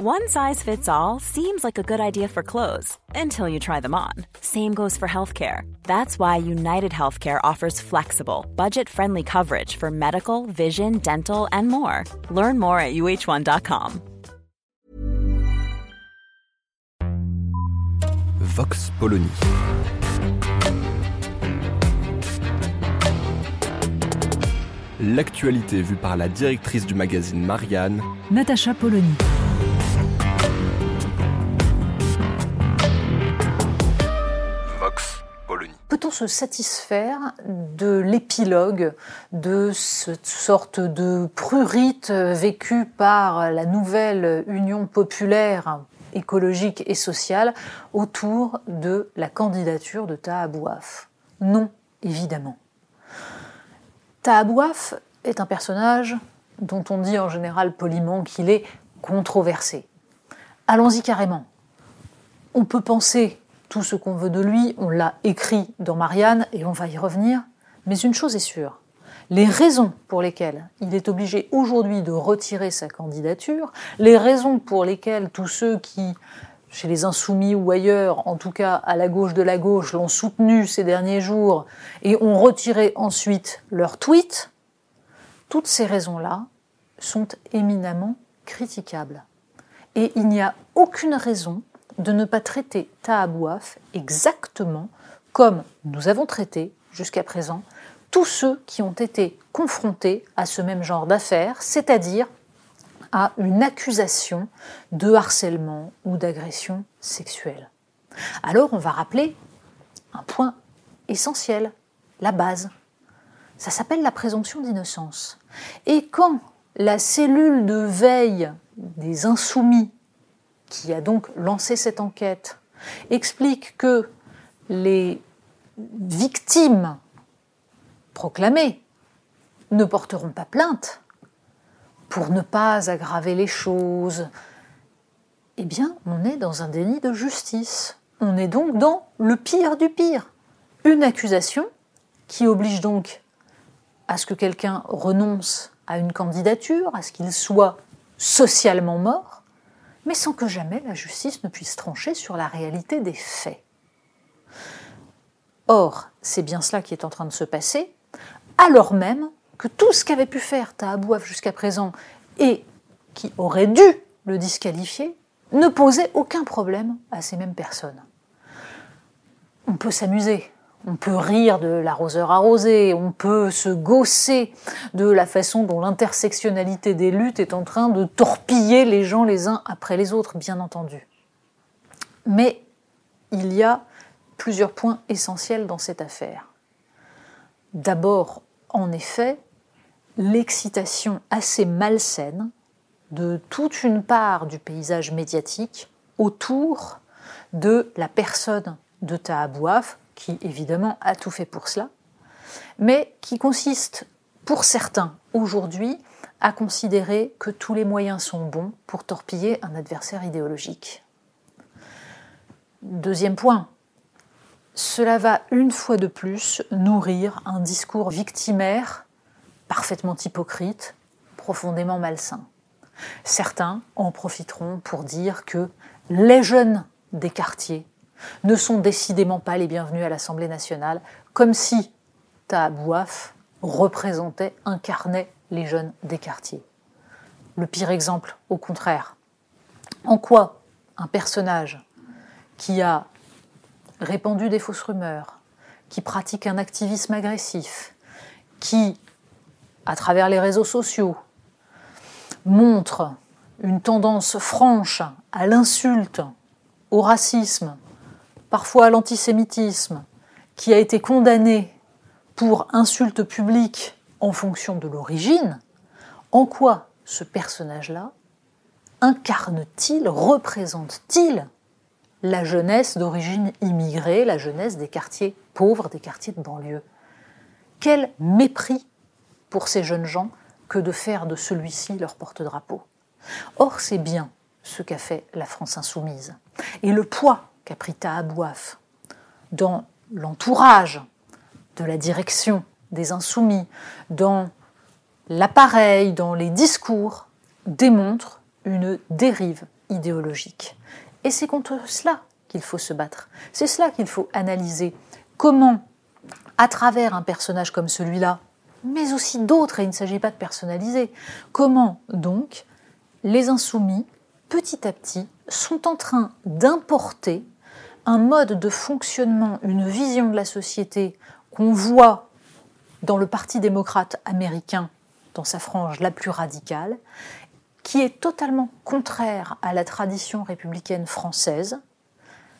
One size fits all seems like a good idea for clothes until you try them on. Same goes for healthcare. That's why United Healthcare offers flexible, budget friendly coverage for medical, vision, dental, and more. Learn more at uh1.com. Vox Polony. L'actualité vue par la directrice du magazine Marianne, Natacha Polony. Peut-on se satisfaire de l'épilogue de cette sorte de prurite vécue par la nouvelle Union populaire écologique et sociale autour de la candidature de Taha Bouaf Non, évidemment. Taha Bouaf est un personnage dont on dit en général poliment qu'il est controversé. Allons-y carrément. On peut penser tout ce qu'on veut de lui, on l'a écrit dans Marianne et on va y revenir, mais une chose est sûre, les raisons pour lesquelles il est obligé aujourd'hui de retirer sa candidature, les raisons pour lesquelles tous ceux qui, chez les insoumis ou ailleurs, en tout cas à la gauche de la gauche, l'ont soutenu ces derniers jours et ont retiré ensuite leur tweet, toutes ces raisons-là sont éminemment critiquables. Et il n'y a aucune raison de ne pas traiter Tahabouaf exactement comme nous avons traité jusqu'à présent tous ceux qui ont été confrontés à ce même genre d'affaires, c'est-à-dire à une accusation de harcèlement ou d'agression sexuelle. Alors on va rappeler un point essentiel, la base. Ça s'appelle la présomption d'innocence. Et quand la cellule de veille des insoumis qui a donc lancé cette enquête, explique que les victimes proclamées ne porteront pas plainte pour ne pas aggraver les choses, eh bien, on est dans un déni de justice. On est donc dans le pire du pire. Une accusation qui oblige donc à ce que quelqu'un renonce à une candidature, à ce qu'il soit socialement mort, mais sans que jamais la justice ne puisse trancher sur la réalité des faits. Or, c'est bien cela qui est en train de se passer, alors même que tout ce qu'avait pu faire Tahabouaf jusqu'à présent et qui aurait dû le disqualifier ne posait aucun problème à ces mêmes personnes. On peut s'amuser, on peut rire de l'arroseur arrosé, on peut se gausser de la façon dont l'intersectionnalité des luttes est en train de torpiller les gens les uns après les autres, bien entendu. Mais il y a plusieurs points essentiels dans cette affaire. D'abord, en effet, l'excitation assez malsaine de toute une part du paysage médiatique autour de la personne de Tahabouaf, qui évidemment a tout fait pour cela, mais qui consiste pour certains aujourd'hui à considérer que tous les moyens sont bons pour torpiller un adversaire idéologique. Deuxième point, cela va une fois de plus nourrir un discours victimaire parfaitement hypocrite, profondément malsain. Certains en profiteront pour dire que les jeunes des quartiers ne sont décidément pas les bienvenus à l'Assemblée nationale, comme si Tahabouaf représentait, incarnait les jeunes des quartiers. Le pire exemple, au contraire. En quoi un personnage qui a répandu des fausses rumeurs, qui pratique un activisme agressif, qui, à travers les réseaux sociaux, montre une tendance franche à l'insulte, au racisme, parfois l'antisémitisme, qui a été condamné pour insulte publique en fonction de l'origine, en quoi ce personnage-là incarne-t-il, représente-t-il la jeunesse d'origine immigrée, la jeunesse des quartiers pauvres, des quartiers de banlieue? Quel mépris pour ces jeunes gens que de faire de celui-ci leur porte-drapeau? Or, c'est bien ce qu'a fait la France insoumise. Et le poids qu'a pris Tahabouaf dans l'entourage de la direction des insoumis, dans l'appareil, dans les discours, démontre une dérive idéologique. Et c'est contre cela qu'il faut se battre. C'est cela qu'il faut analyser. Comment, à travers un personnage comme celui-là, mais aussi d'autres, et il ne s'agit pas de personnaliser, comment donc les insoumis, petit à petit, sont en train d'importer un mode de fonctionnement, une vision de la société qu'on voit dans le Parti démocrate américain, dans sa frange la plus radicale, qui est totalement contraire à la tradition républicaine française,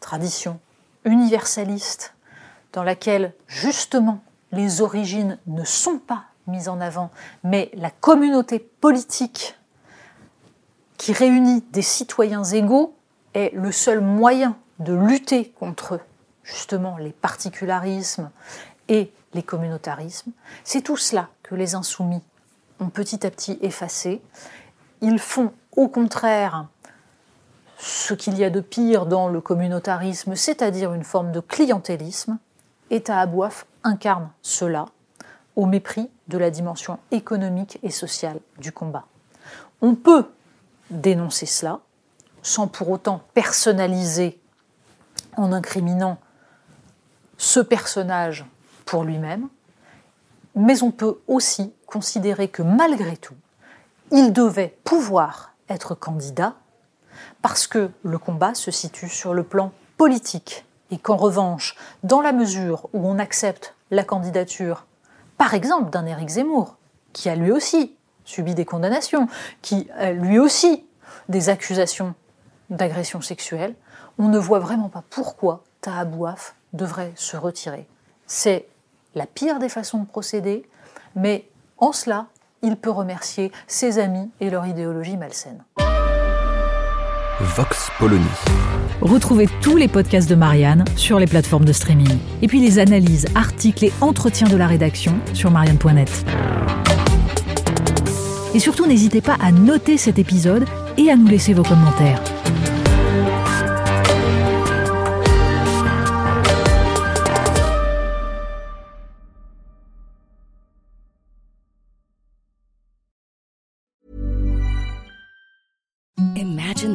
tradition universaliste, dans laquelle justement les origines ne sont pas mises en avant, mais la communauté politique qui réunit des citoyens égaux est le seul moyen de lutter contre justement les particularismes et les communautarismes. C'est tout cela que les insoumis ont petit à petit effacé. Ils font au contraire ce qu'il y a de pire dans le communautarisme, c'est-à-dire une forme de clientélisme. Et Tahabouaf incarne cela au mépris de la dimension économique et sociale du combat. On peut dénoncer cela sans pour autant personnaliser en incriminant ce personnage pour lui-même, mais on peut aussi considérer que malgré tout, il devait pouvoir être candidat parce que le combat se situe sur le plan politique et qu'en revanche, dans la mesure où on accepte la candidature, par exemple d'un Éric Zemmour, qui a lui aussi subi des condamnations, qui a lui aussi des accusations d'agression sexuelle, on ne voit vraiment pas pourquoi Tahabouaf devrait se retirer. C'est la pire des façons de procéder, mais en cela, il peut remercier ses amis et leur idéologie malsaine. Vox Polony. Retrouvez tous les podcasts de Marianne sur les plateformes de streaming. Et puis les analyses, articles et entretiens de la rédaction sur marianne.net. Et surtout, n'hésitez pas à noter cet épisode et à nous laisser vos commentaires.